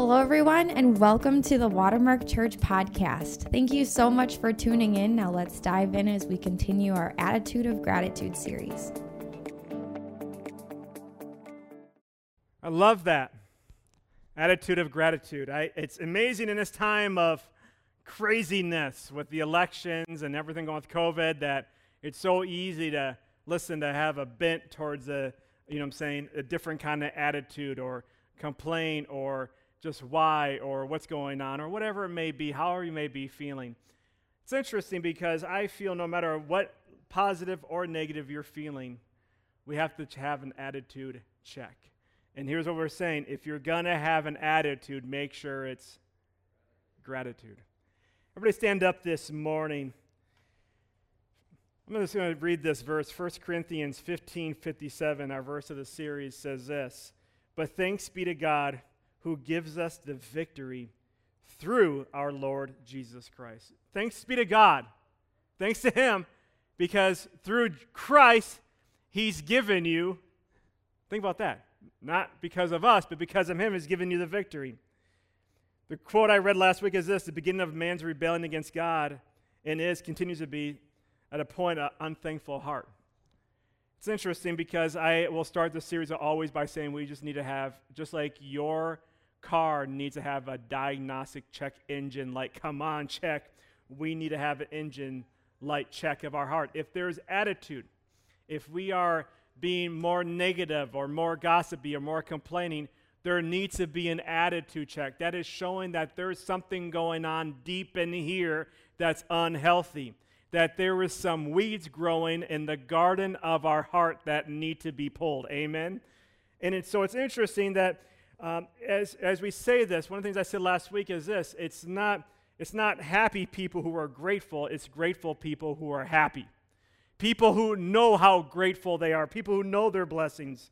Hello, everyone, and welcome to the Watermark Church podcast. Thank you so much for tuning in. Now, let's dive in as we continue our Attitude of Gratitude series. I love that attitude of gratitude. I, it's amazing in this time of craziness with the elections and everything going with COVID that it's so easy to listen to have a bent towards a, you know I'm saying, a different kind of attitude or complain or just why or what's going on or whatever it may be, however you may be feeling. It's interesting because I feel no matter what positive or negative you're feeling, we have to have an attitude check. And here's what we're saying if you're going to have an attitude, make sure it's gratitude. Everybody stand up this morning. I'm just going to read this verse. 1 Corinthians 15 57, our verse of the series, says this But thanks be to God who gives us the victory through our Lord Jesus Christ. Thanks be to God. Thanks to Him, because through Christ, He's given you, think about that, not because of us, but because of Him, He's given you the victory. The quote I read last week is this the beginning of man's rebellion against God and is, continues to be, at a point, an unthankful heart. It's interesting because I will start the series always by saying we just need to have, just like your car needs to have a diagnostic check engine light. Come on, check. We need to have an engine light check of our heart. If there's attitude, if we are being more negative or more gossipy or more complaining, there needs to be an attitude check. That is showing that there's something going on deep in here that's unhealthy, that there is some weeds growing in the garden of our heart that need to be pulled. Amen? And it, so it's interesting that um, as, as we say this, one of the things I said last week is this it's not, it's not happy people who are grateful, it's grateful people who are happy. People who know how grateful they are, people who know their blessings.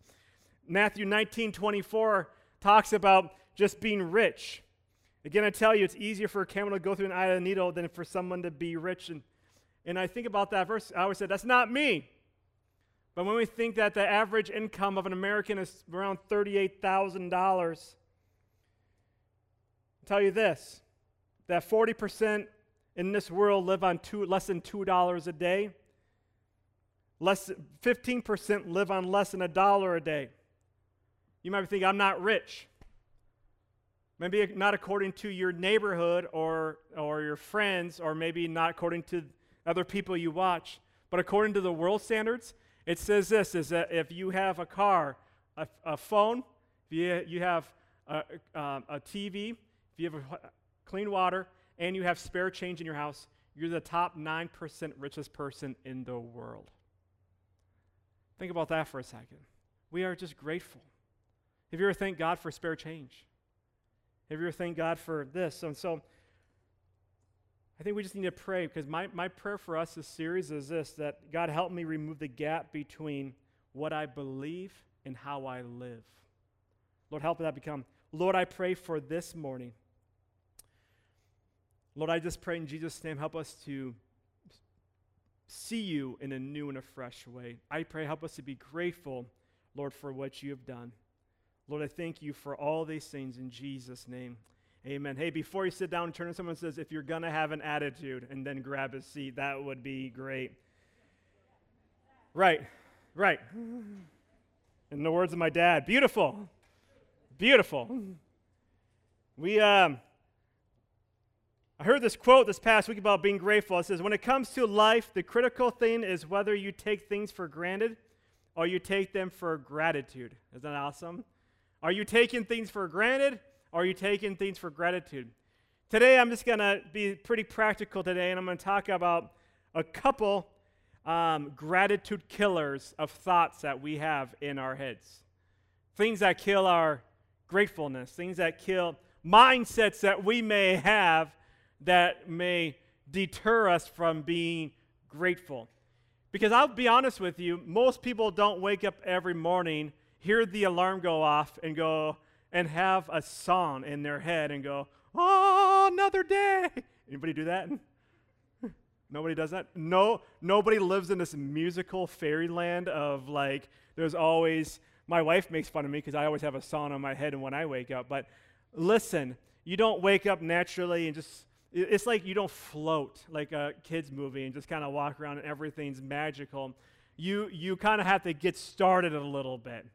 Matthew 19 24 talks about just being rich. Again, I tell you, it's easier for a camel to go through an eye of a needle than for someone to be rich. And, and I think about that verse, I always said, that's not me. But when we think that the average income of an American is around $38,000, I'll tell you this that 40% in this world live on two, less than $2 a day. Less, 15% live on less than a dollar a day. You might be thinking, I'm not rich. Maybe not according to your neighborhood or, or your friends, or maybe not according to other people you watch, but according to the world standards, it says this is that if you have a car, a, a phone, if you, you have a, um, a TV, if you have a, clean water, and you have spare change in your house, you're the top 9% richest person in the world. Think about that for a second. We are just grateful. Have you ever thanked God for spare change? Have you ever thanked God for this? And so I think we just need to pray because my, my prayer for us this series is this that God help me remove the gap between what I believe and how I live. Lord, help that become. Lord, I pray for this morning. Lord, I just pray in Jesus' name, help us to see you in a new and a fresh way. I pray, help us to be grateful, Lord, for what you have done. Lord, I thank you for all these things in Jesus' name. Amen. Hey, before you sit down turn to someone and says, if you're going to have an attitude, and then grab a seat, that would be great. Right, right. In the words of my dad, beautiful, beautiful. We, um, I heard this quote this past week about being grateful. It says, When it comes to life, the critical thing is whether you take things for granted or you take them for gratitude. Isn't that awesome? Are you taking things for granted are you taking things for gratitude? Today, I'm just going to be pretty practical today, and I'm going to talk about a couple um, gratitude killers of thoughts that we have in our heads. Things that kill our gratefulness, things that kill mindsets that we may have that may deter us from being grateful. Because I'll be honest with you, most people don't wake up every morning, hear the alarm go off, and go, and have a song in their head and go, "Oh, another day." Anybody do that? nobody does that. No, nobody lives in this musical fairyland of like. There's always. My wife makes fun of me because I always have a song on my head and when I wake up, but listen, you don't wake up naturally and just, it's like you don't float like a kid's movie and just kind of walk around and everything's magical. You, you kind of have to get started a little bit.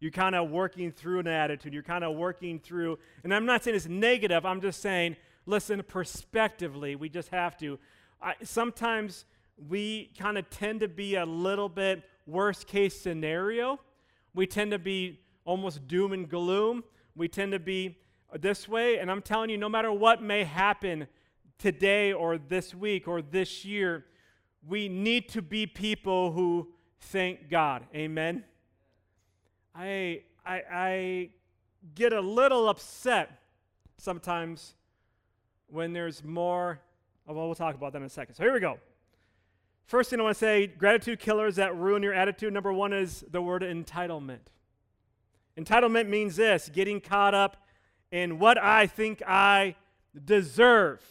You're kind of working through an attitude. You're kind of working through, and I'm not saying it's negative, I'm just saying, listen, prospectively, we just have to. I, sometimes we kind of tend to be a little bit worst case scenario. We tend to be almost doom and gloom. We tend to be this way. And I'm telling you, no matter what may happen today or this week or this year, we need to be people who thank God. Amen. I, I, I get a little upset sometimes when there's more. Oh, well, we'll talk about that in a second. So here we go. First thing I want to say gratitude killers that ruin your attitude. Number one is the word entitlement. Entitlement means this getting caught up in what I think I deserve.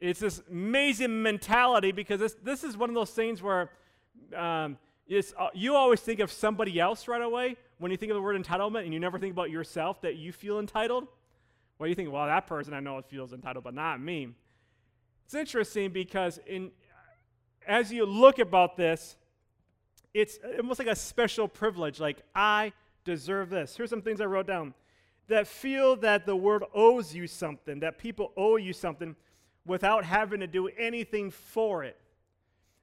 It's this amazing mentality because this, this is one of those things where um, uh, you always think of somebody else right away when you think of the word entitlement and you never think about yourself that you feel entitled. Well, you think, well, that person I know feels entitled, but not me. It's interesting because in, as you look about this, it's almost like a special privilege. Like, I deserve this. Here's some things I wrote down that feel that the world owes you something, that people owe you something without having to do anything for it.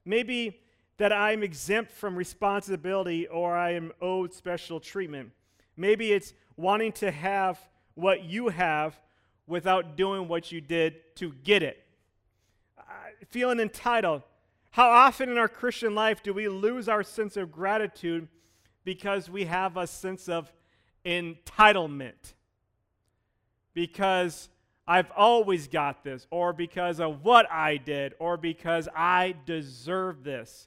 Maybe that I'm exempt from responsibility or I am owed special treatment. Maybe it's wanting to have what you have without doing what you did to get it. Uh, feeling entitled. How often in our Christian life do we lose our sense of gratitude because we have a sense of entitlement? Because I've always got this, or because of what I did, or because I deserve this.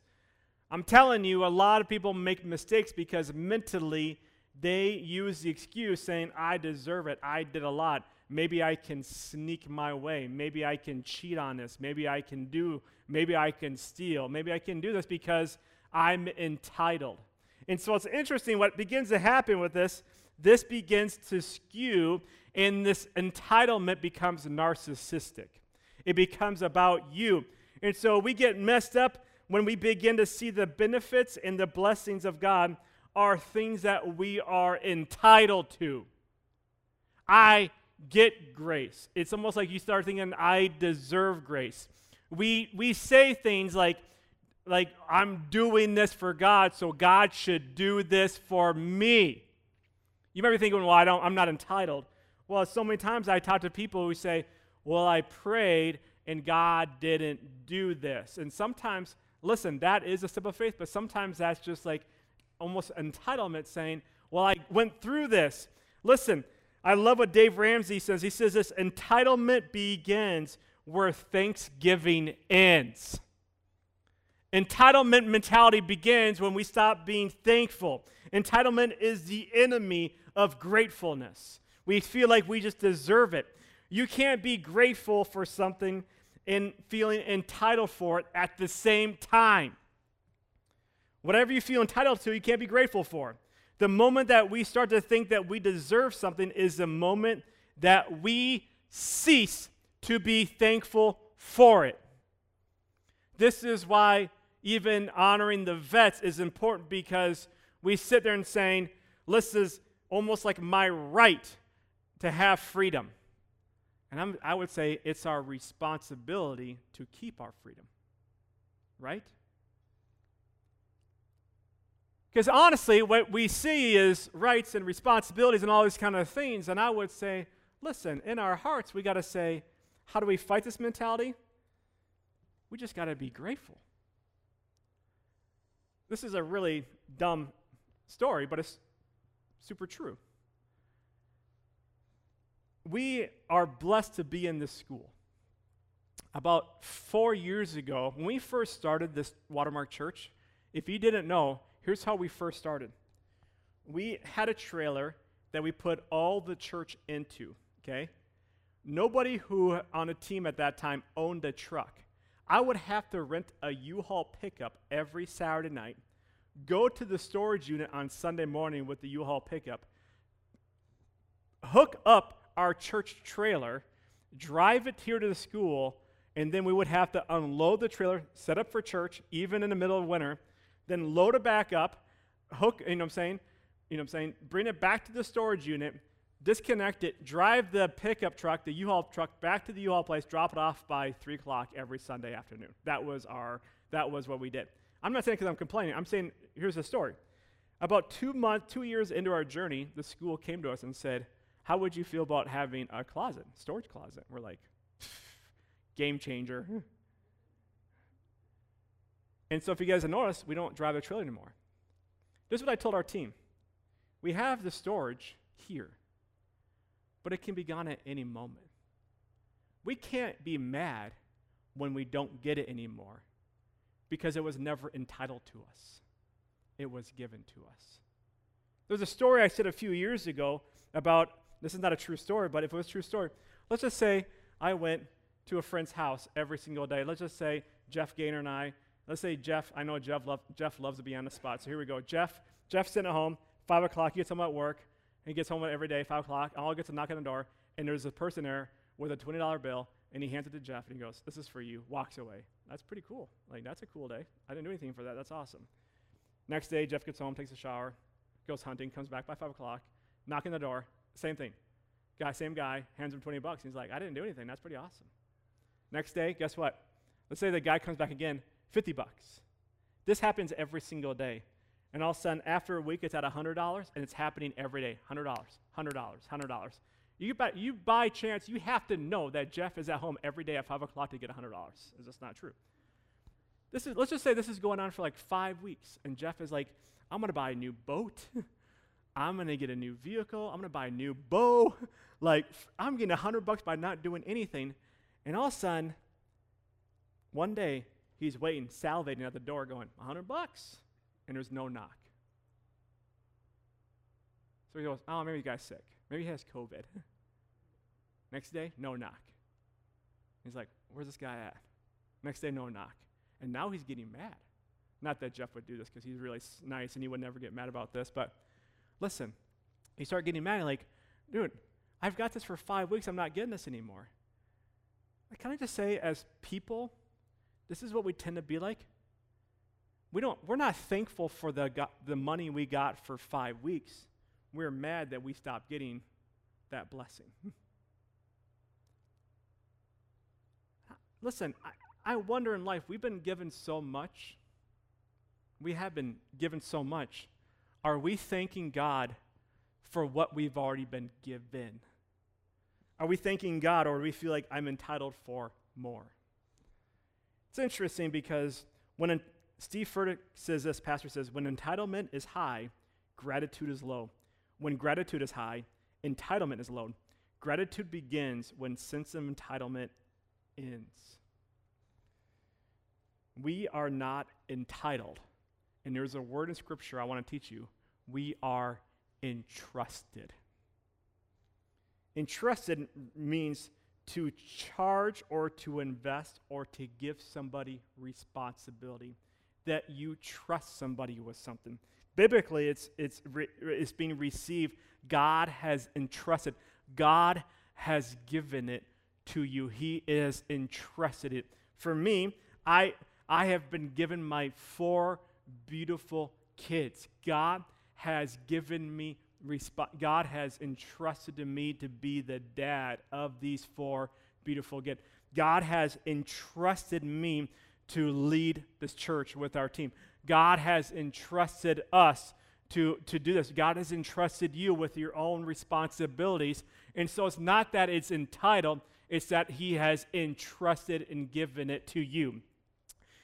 I'm telling you, a lot of people make mistakes because mentally they use the excuse saying, I deserve it, I did a lot. Maybe I can sneak my way. Maybe I can cheat on this. Maybe I can do, maybe I can steal. Maybe I can do this because I'm entitled. And so it's interesting what begins to happen with this. This begins to skew and this entitlement becomes narcissistic. It becomes about you. And so we get messed up when we begin to see the benefits and the blessings of God are things that we are entitled to. I get grace. It's almost like you start thinking, I deserve grace. We, we say things like, like, I'm doing this for God, so God should do this for me. You might be thinking, well, I don't, I'm not entitled. Well, so many times I talk to people who say, Well, I prayed and God didn't do this. And sometimes, listen, that is a step of faith, but sometimes that's just like almost entitlement saying, Well, I went through this. Listen, I love what Dave Ramsey says. He says this entitlement begins where thanksgiving ends. Entitlement mentality begins when we stop being thankful. Entitlement is the enemy of gratefulness. We feel like we just deserve it. You can't be grateful for something and feeling entitled for it at the same time. Whatever you feel entitled to, you can't be grateful for. The moment that we start to think that we deserve something is the moment that we cease to be thankful for it. This is why even honoring the vets is important because we sit there and saying, this is almost like my right to have freedom. And I'm, i would say it's our responsibility to keep our freedom. Right? Because honestly, what we see is rights and responsibilities and all these kind of things. And I would say, listen, in our hearts, we got to say, how do we fight this mentality? We just got to be grateful. This is a really dumb story, but it's super true we are blessed to be in this school. About four years ago, when we first started this Watermark Church, if you didn't know, here's how we first started. We had a trailer that we put all the church into, okay? Nobody who on a team at that time owned a truck. I would have to rent a U-Haul pickup every Saturday night, go to the storage unit on Sunday morning with the U-Haul pickup, hook up our church trailer, drive it here to the school, and then we would have to unload the trailer, set up for church, even in the middle of winter, then load it back up, hook, you know what I'm saying? You know what I'm saying? Bring it back to the storage unit, disconnect it, drive the pickup truck, the U-Haul truck back to the U-Haul place, drop it off by three o'clock every Sunday afternoon. That was our that was what we did. I'm not saying because I'm complaining. I'm saying here's the story. About two months, two years into our journey, the school came to us and said, "How would you feel about having a closet, storage closet?" We're like, "Game changer." and so, if you guys have noticed, we don't drive a trailer anymore. This is what I told our team. We have the storage here, but it can be gone at any moment. We can't be mad when we don't get it anymore because it was never entitled to us, it was given to us. There's a story I said a few years ago about this is not a true story, but if it was a true story, let's just say I went to a friend's house every single day. Let's just say Jeff Gaynor and I, let's say Jeff, I know Jeff, love, Jeff loves to be on the spot. So here we go. Jeff, Jeff's sitting at home, 5 o'clock, he gets home at work, and he gets home every day, 5 o'clock, And all gets a knock on the door, and there's a person there with a $20 bill, and he hands it to Jeff, and he goes, This is for you, walks away. That's pretty cool. Like, that's a cool day. I didn't do anything for that. That's awesome. Next day, Jeff gets home, takes a shower, goes hunting, comes back by 5 o'clock, knocking on the door, same thing. Guy, same guy, hands him 20 bucks. He's like, I didn't do anything. That's pretty awesome. Next day, guess what? Let's say the guy comes back again, 50 bucks. This happens every single day. And all of a sudden, after a week, it's at $100, and it's happening every day $100, $100, $100. You by, you by chance, you have to know that Jeff is at home every day at 5 o'clock to get $100. Is this not true? This is, let's just say this is going on for like five weeks, and Jeff is like, I'm going to buy a new boat. I'm going to get a new vehicle. I'm going to buy a new bow. like, I'm getting 100 bucks by not doing anything. And all of a sudden, one day, he's waiting, salivating at the door, going, 100 bucks and there's no knock. So he goes, Oh, maybe the guy's sick. Maybe he has COVID. Next day, no knock. He's like, Where's this guy at? Next day, no knock. And now he's getting mad. Not that Jeff would do this because he's really nice and he would never get mad about this, but listen, you start getting mad. Like, dude, I've got this for five weeks. I'm not getting this anymore. Like, can I just say, as people, this is what we tend to be like we don't, we're not thankful for the, go- the money we got for five weeks. We're mad that we stopped getting that blessing. Listen, I, I wonder in life, we've been given so much. We have been given so much. Are we thanking God for what we've already been given? Are we thanking God or do we feel like I'm entitled for more? It's interesting because when, Steve Furtick says this, pastor says, when entitlement is high, gratitude is low. When gratitude is high, entitlement is low. Gratitude begins when sense of entitlement ends. We are not entitled. And there's a word in Scripture I want to teach you. We are entrusted. Entrusted means to charge or to invest or to give somebody responsibility that you trust somebody with something. Biblically, it's, it's, re, it's being received. God has entrusted, God has given it to you. He is entrusted it. For me, I, I have been given my four beautiful kids. God has given me resp- God has entrusted to me to be the dad of these four beautiful kids. God has entrusted me to lead this church with our team. God has entrusted us to, to do this. God has entrusted you with your own responsibilities. And so it's not that it's entitled, it's that He has entrusted and given it to you.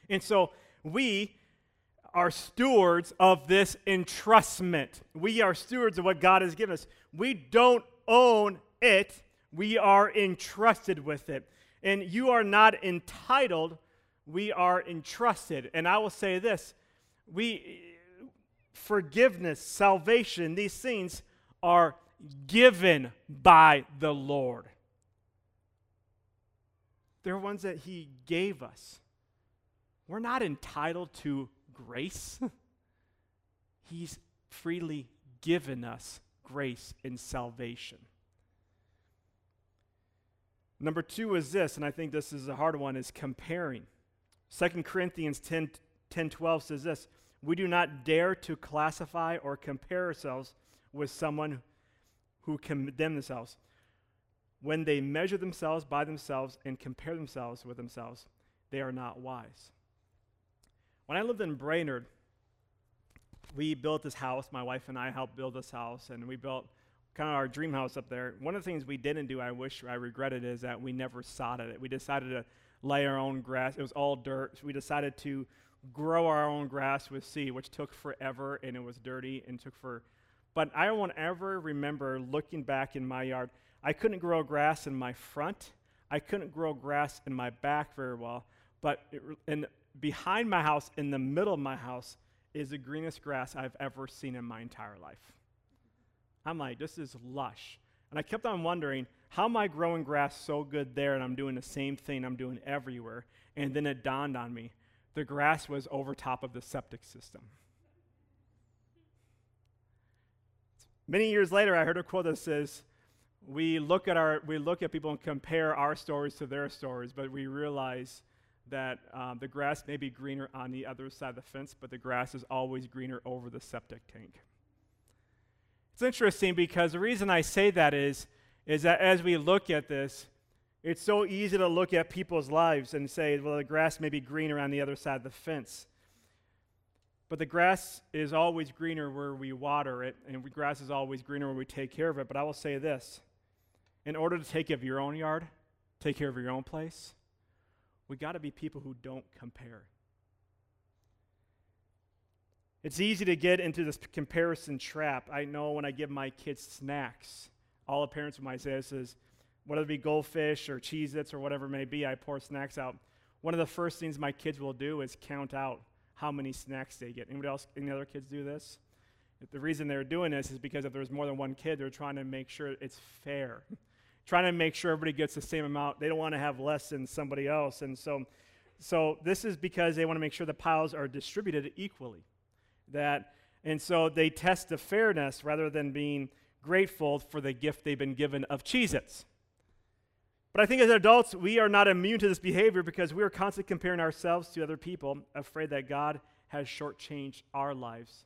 And so we are stewards of this entrustment. We are stewards of what God has given us. We don't own it, we are entrusted with it. And you are not entitled we are entrusted. And I will say this we forgiveness, salvation, these things are given by the Lord. They're ones that He gave us. We're not entitled to grace. He's freely given us grace and salvation. Number two is this, and I think this is a hard one, is comparing. 2 Corinthians 10, 10 12 says this We do not dare to classify or compare ourselves with someone who condemn themselves. When they measure themselves by themselves and compare themselves with themselves, they are not wise. When I lived in Brainerd, we built this house. My wife and I helped build this house, and we built kind of our dream house up there. One of the things we didn't do, I wish I regretted, is that we never sodded it. We decided to lay our own grass. It was all dirt. So we decided to grow our own grass with seed, which took forever and it was dirty and took for. But I won't ever remember looking back in my yard. I couldn't grow grass in my front. I couldn't grow grass in my back very well. But it, in, behind my house, in the middle of my house, is the greenest grass I've ever seen in my entire life. I'm like, this is lush. And I kept on wondering, how am I growing grass so good there and I'm doing the same thing I'm doing everywhere? And then it dawned on me the grass was over top of the septic system. Many years later, I heard a quote that says, we look at our we look at people and compare our stories to their stories, but we realize that um, the grass may be greener on the other side of the fence, but the grass is always greener over the septic tank. It's interesting because the reason I say that is, is that as we look at this, it's so easy to look at people's lives and say, well, the grass may be greener on the other side of the fence. But the grass is always greener where we water it, and the grass is always greener where we take care of it. But I will say this in order to take care of your own yard, take care of your own place, we got to be people who don't compare. It's easy to get into this comparison trap. I know when I give my kids snacks, all the parents might say this is, whether it be goldfish or Cheez Its or whatever it may be, I pour snacks out. One of the first things my kids will do is count out how many snacks they get. Anybody else, any other kids do this? The reason they're doing this is because if there's more than one kid, they're trying to make sure it's fair trying to make sure everybody gets the same amount. They don't want to have less than somebody else. And so, so this is because they want to make sure the piles are distributed equally. That, and so they test the fairness rather than being grateful for the gift they've been given of Cheez Its. But I think as adults, we are not immune to this behavior because we are constantly comparing ourselves to other people, afraid that God has shortchanged our lives.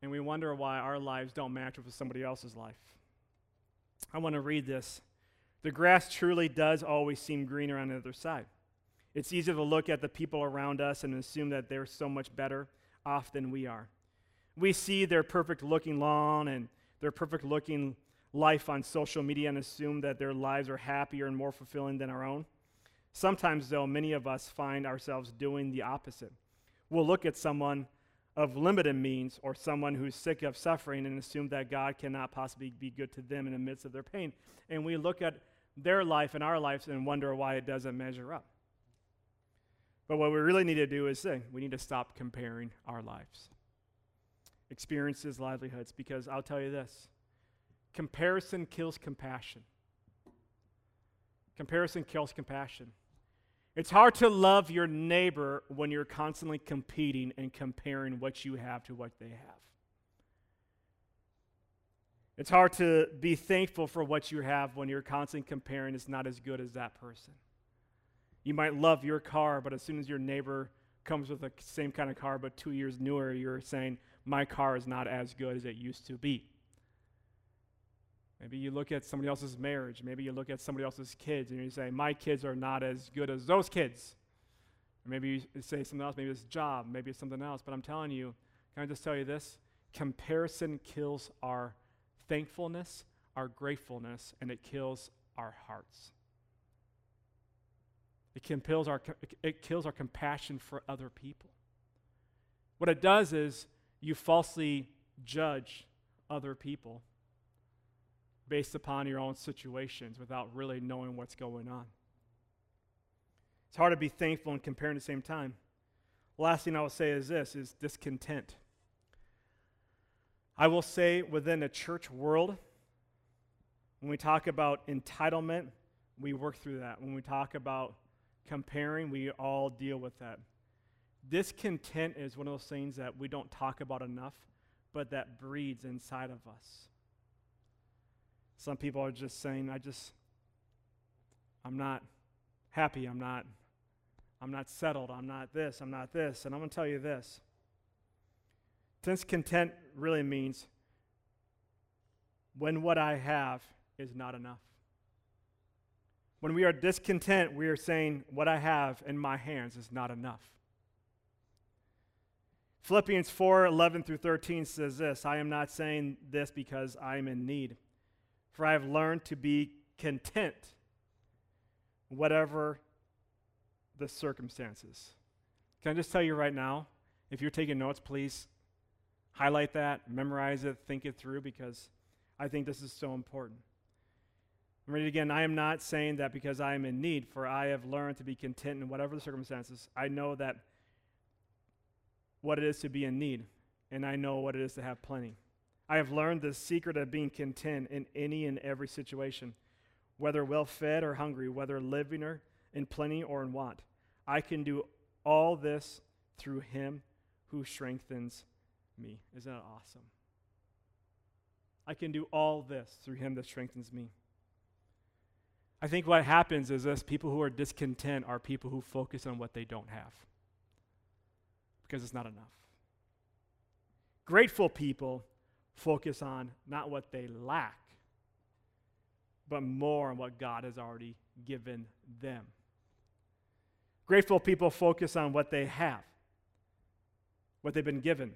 And we wonder why our lives don't match up with somebody else's life. I want to read this. The grass truly does always seem greener on the other side. It's easy to look at the people around us and assume that they're so much better off than we are. We see their perfect looking lawn and their perfect looking life on social media and assume that their lives are happier and more fulfilling than our own. Sometimes, though, many of us find ourselves doing the opposite. We'll look at someone of limited means or someone who's sick of suffering and assume that God cannot possibly be good to them in the midst of their pain. And we look at their life and our lives and wonder why it doesn't measure up. But what we really need to do is say, we need to stop comparing our lives, experiences, livelihoods, because I'll tell you this comparison kills compassion. Comparison kills compassion. It's hard to love your neighbor when you're constantly competing and comparing what you have to what they have. It's hard to be thankful for what you have when you're constantly comparing it's not as good as that person. You might love your car, but as soon as your neighbor comes with the same kind of car but two years newer, you're saying, My car is not as good as it used to be. Maybe you look at somebody else's marriage. Maybe you look at somebody else's kids and you say, My kids are not as good as those kids. Or maybe you say something else. Maybe it's job. Maybe it's something else. But I'm telling you, can I just tell you this? Comparison kills our thankfulness, our gratefulness, and it kills our hearts. It kills our, it kills our compassion for other people. What it does is you falsely judge other people based upon your own situations without really knowing what's going on. It's hard to be thankful and compare at the same time. Last thing I will say is this is discontent. I will say within the church world, when we talk about entitlement, we work through that. When we talk about comparing, we all deal with that. Discontent is one of those things that we don't talk about enough, but that breeds inside of us. Some people are just saying, I just, I'm not happy. I'm not I'm not settled. I'm not this. I'm not this. And I'm going to tell you this. Discontent really means when what I have is not enough. When we are discontent, we are saying what I have in my hands is not enough. Philippians 4 11 through 13 says this I am not saying this because I am in need, for I have learned to be content, whatever the circumstances. Can I just tell you right now, if you're taking notes, please highlight that, memorize it, think it through, because I think this is so important. read it again. I am not saying that because I am in need, for I have learned to be content in whatever the circumstances. I know that what it is to be in need, and I know what it is to have plenty. I have learned the secret of being content in any and every situation, whether well fed or hungry, whether living or in plenty or in want. I can do all this through him who strengthens me. Isn't that awesome? I can do all this through him that strengthens me. I think what happens is this people who are discontent are people who focus on what they don't have because it's not enough. Grateful people focus on not what they lack, but more on what God has already given them. Grateful people focus on what they have, what they've been given.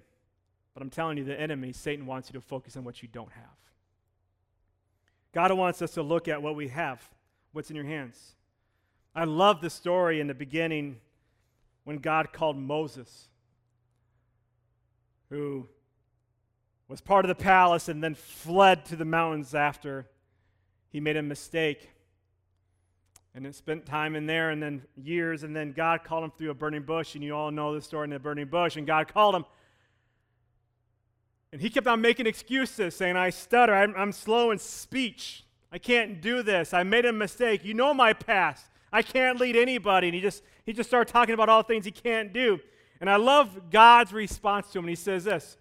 But I'm telling you, the enemy, Satan, wants you to focus on what you don't have. God wants us to look at what we have, what's in your hands. I love the story in the beginning when God called Moses, who was part of the palace and then fled to the mountains after he made a mistake. And then spent time in there and then years and then god called him through a burning bush and you all know the story in the burning bush and god called him. And he kept on making excuses saying i stutter i'm, I'm slow in speech. I can't do this. I made a mistake. You know my past. I can't lead anybody. And he just he just started talking about all things he can't do. And i love god's response to him. And he says this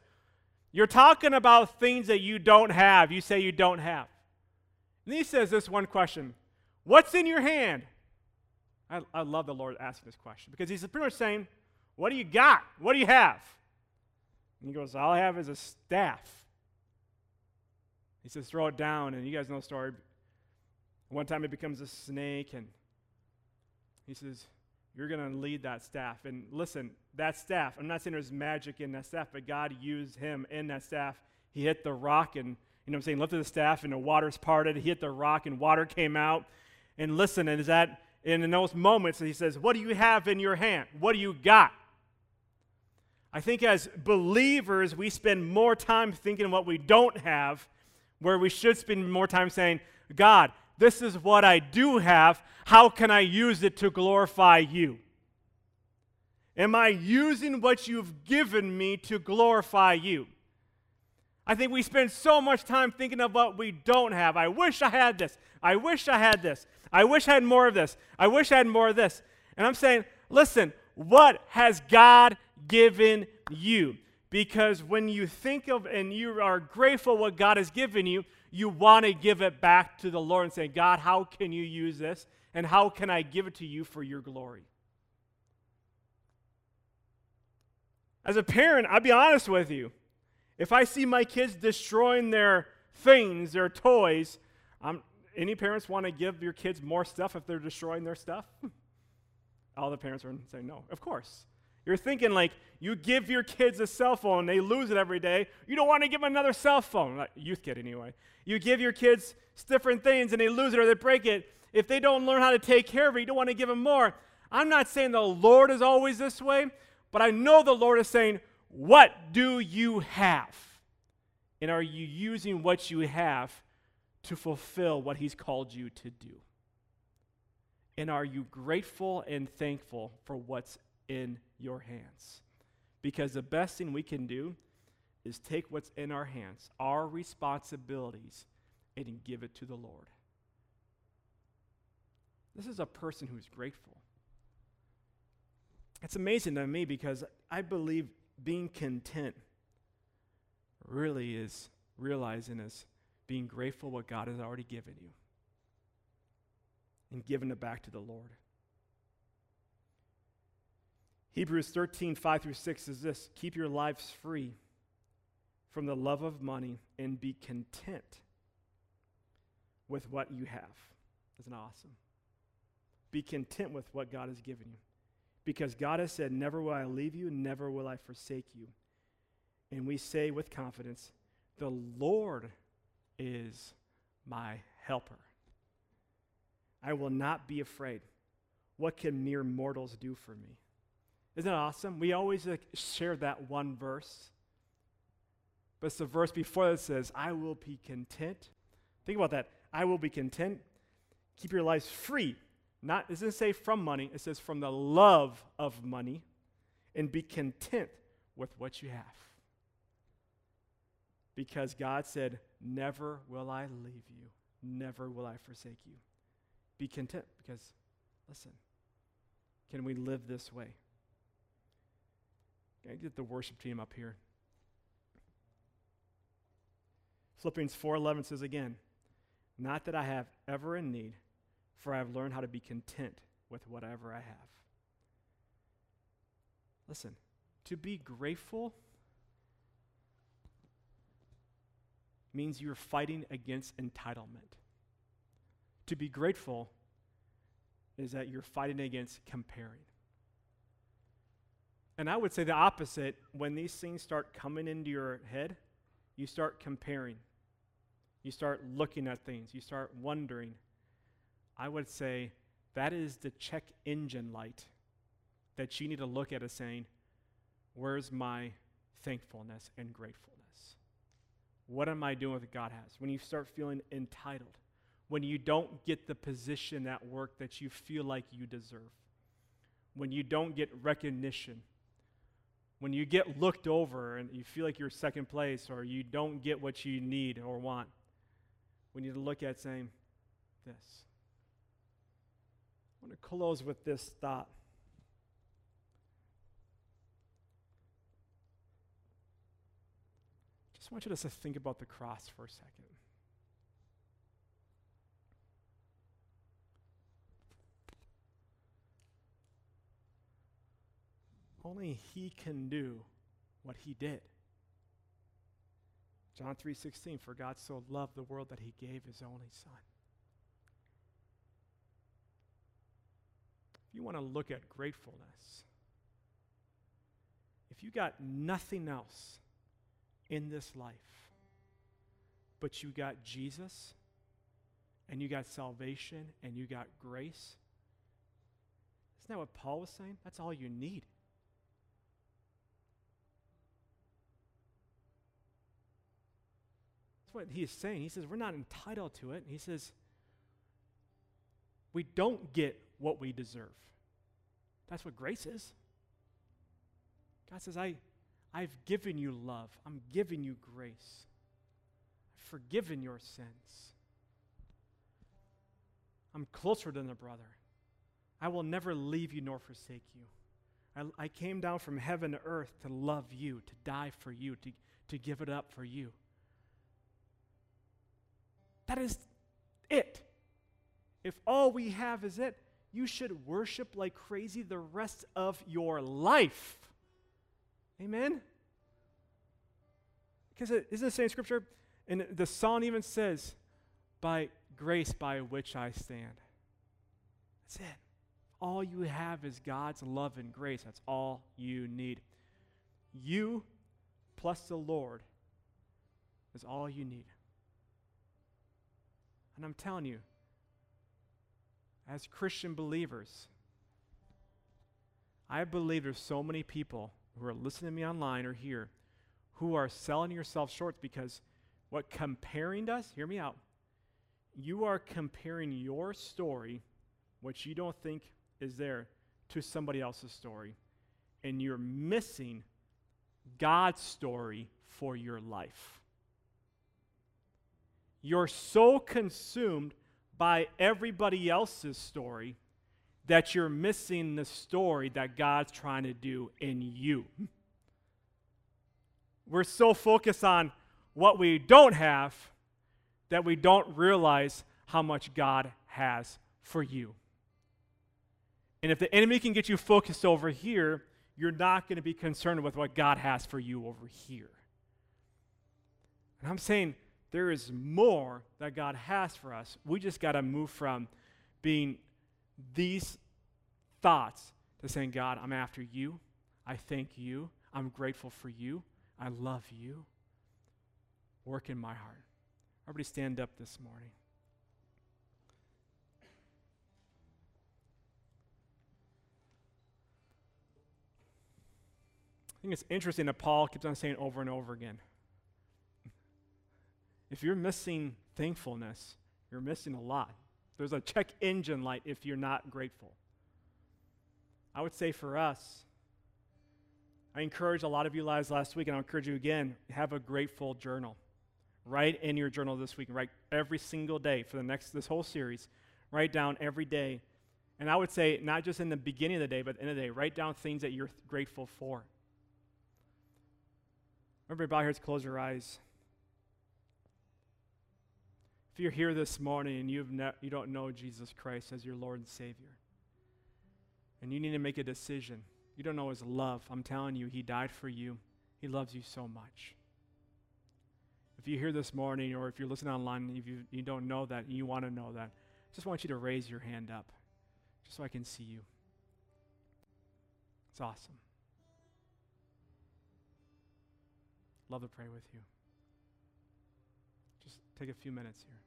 you're talking about things that you don't have you say you don't have and he says this one question What's in your hand? I, I love the Lord asking this question because he's pretty much saying, What do you got? What do you have? And he goes, All I have is a staff. He says, Throw it down. And you guys know the story. One time it becomes a snake, and he says, You're going to lead that staff. And listen, that staff, I'm not saying there's magic in that staff, but God used him in that staff. He hit the rock, and, you know what I'm saying, lifted the staff, and the waters parted. He hit the rock, and water came out and listen. And is that in those moments he says, What do you have in your hand? What do you got? I think as believers, we spend more time thinking what we don't have, where we should spend more time saying, God, this is what I do have. How can I use it to glorify you? Am I using what you've given me to glorify you? I think we spend so much time thinking of what we don't have. I wish I had this. I wish I had this. I wish I had more of this. I wish I had more of this. And I'm saying, listen, what has God given you? Because when you think of and you are grateful what God has given you, you want to give it back to the Lord and say, God, how can you use this? And how can I give it to you for your glory? As a parent, I'll be honest with you. If I see my kids destroying their things, their toys, I'm, any parents want to give your kids more stuff if they're destroying their stuff? All the parents are saying no. Of course. You're thinking like you give your kids a cell phone, they lose it every day. You don't want to give them another cell phone. Like, youth kid anyway. You give your kids different things and they lose it or they break it. If they don't learn how to take care of it, you don't want to give them more. I'm not saying the Lord is always this way, but I know the Lord is saying, What do you have? And are you using what you have to fulfill what He's called you to do? And are you grateful and thankful for what's in your hands? Because the best thing we can do is take what's in our hands, our responsibilities, and give it to the Lord. This is a person who's grateful. It's amazing to me because I believe being content really is realizing is being grateful what God has already given you. and giving it back to the Lord. Hebrews 13, 5 through 6 is this keep your lives free from the love of money and be content with what you have. Isn't awesome? Be content with what God has given you. Because God has said, Never will I leave you, never will I forsake you. And we say with confidence, The Lord is my helper. I will not be afraid. What can mere mortals do for me? Isn't that awesome? We always uh, share that one verse. But it's the verse before that says, I will be content. Think about that. I will be content. Keep your lives free. Not, it doesn't say from money, it says from the love of money, and be content with what you have. Because God said, Never will I leave you, never will I forsake you. Be content because, listen, can we live this way? I get the worship team up here? Philippians 4:11 says again, "Not that I have ever in need, for I have learned how to be content with whatever I have." Listen, to be grateful means you're fighting against entitlement. To be grateful is that you're fighting against comparing. And I would say the opposite when these things start coming into your head, you start comparing. You start looking at things. You start wondering. I would say that is the check engine light that you need to look at as saying, Where's my thankfulness and gratefulness? What am I doing with what God has? When you start feeling entitled, when you don't get the position at work that you feel like you deserve, when you don't get recognition when you get looked over and you feel like you're second place or you don't get what you need or want, we need to look at saying this. I want to close with this thought. Just want you to think about the cross for a second. Only he can do what he did. John 3:16 for God so loved the world that he gave his only son. If you want to look at gratefulness, if you got nothing else in this life, but you got Jesus and you got salvation and you got grace, isn't that what Paul was saying? That's all you need. What he is saying. He says, We're not entitled to it. He says, We don't get what we deserve. That's what grace is. God says, I, I've given you love, I'm giving you grace, I've forgiven your sins. I'm closer than a brother. I will never leave you nor forsake you. I, I, came down from heaven to earth to love you, to die for you, to, to give it up for you. That is it. If all we have is it, you should worship like crazy the rest of your life. Amen? Because it isn't the same scripture? And the song even says, by grace by which I stand. That's it. All you have is God's love and grace. That's all you need. You plus the Lord is all you need. And I'm telling you, as Christian believers, I believe there's so many people who are listening to me online or here who are selling yourself short because what comparing does, hear me out, you are comparing your story, which you don't think is there, to somebody else's story. And you're missing God's story for your life. You're so consumed by everybody else's story that you're missing the story that God's trying to do in you. We're so focused on what we don't have that we don't realize how much God has for you. And if the enemy can get you focused over here, you're not going to be concerned with what God has for you over here. And I'm saying there is more that God has for us. We just got to move from being these thoughts to saying, God, I'm after you. I thank you. I'm grateful for you. I love you. Work in my heart. Everybody stand up this morning. I think it's interesting that Paul keeps on saying over and over again. If you're missing thankfulness, you're missing a lot. There's a check engine light if you're not grateful. I would say for us, I encourage a lot of you guys last week, and I'll encourage you again have a grateful journal. Write in your journal this week, write every single day for the next, this whole series. Write down every day. And I would say, not just in the beginning of the day, but at the end of the day, write down things that you're grateful for. Everybody, heads, close your eyes. If you're here this morning and you've ne- you don't know Jesus Christ as your Lord and Savior, and you need to make a decision, you don't know His love, I'm telling you, He died for you. He loves you so much. If you're here this morning or if you're listening online if you, you don't know that and you want to know that, I just want you to raise your hand up just so I can see you. It's awesome. Love to pray with you. Just take a few minutes here.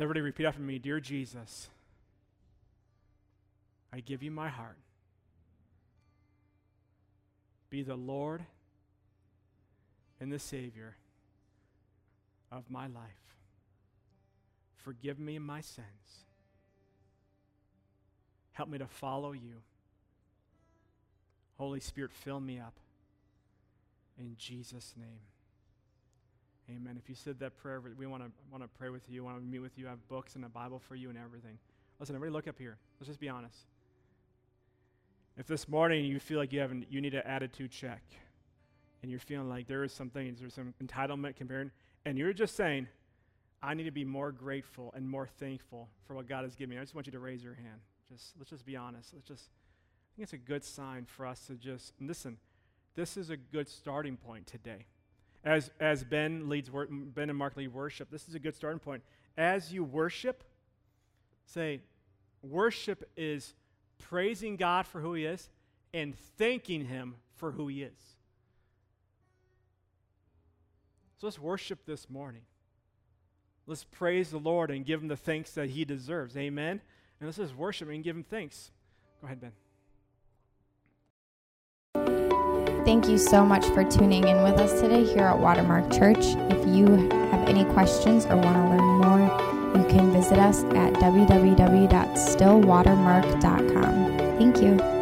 Everybody repeat after me Dear Jesus, I give you my heart. Be the Lord and the Savior of my life. Forgive me my sins. Help me to follow you. Holy Spirit, fill me up. In Jesus' name. Amen. If you said that prayer, we want to want to pray with you, want to meet with you, have books and a Bible for you and everything. Listen, everybody look up here. Let's just be honest. If this morning you feel like you have you need an attitude check and you're feeling like there is some things, there's some entitlement comparing, and you're just saying, I need to be more grateful and more thankful for what God has given me. I just want you to raise your hand. Just let's just be honest. Let's just I think it's a good sign for us to just listen. This is a good starting point today. As, as Ben leads wor- Ben and Mark lead worship, this is a good starting point. As you worship, say, worship is praising God for who He is and thanking Him for who He is. So let's worship this morning. Let's praise the Lord and give Him the thanks that He deserves. Amen. And let's just worship and give Him thanks. Go ahead, Ben. Thank you so much for tuning in with us today here at Watermark Church. If you have any questions or want to learn more, you can visit us at www.stillwatermark.com. Thank you.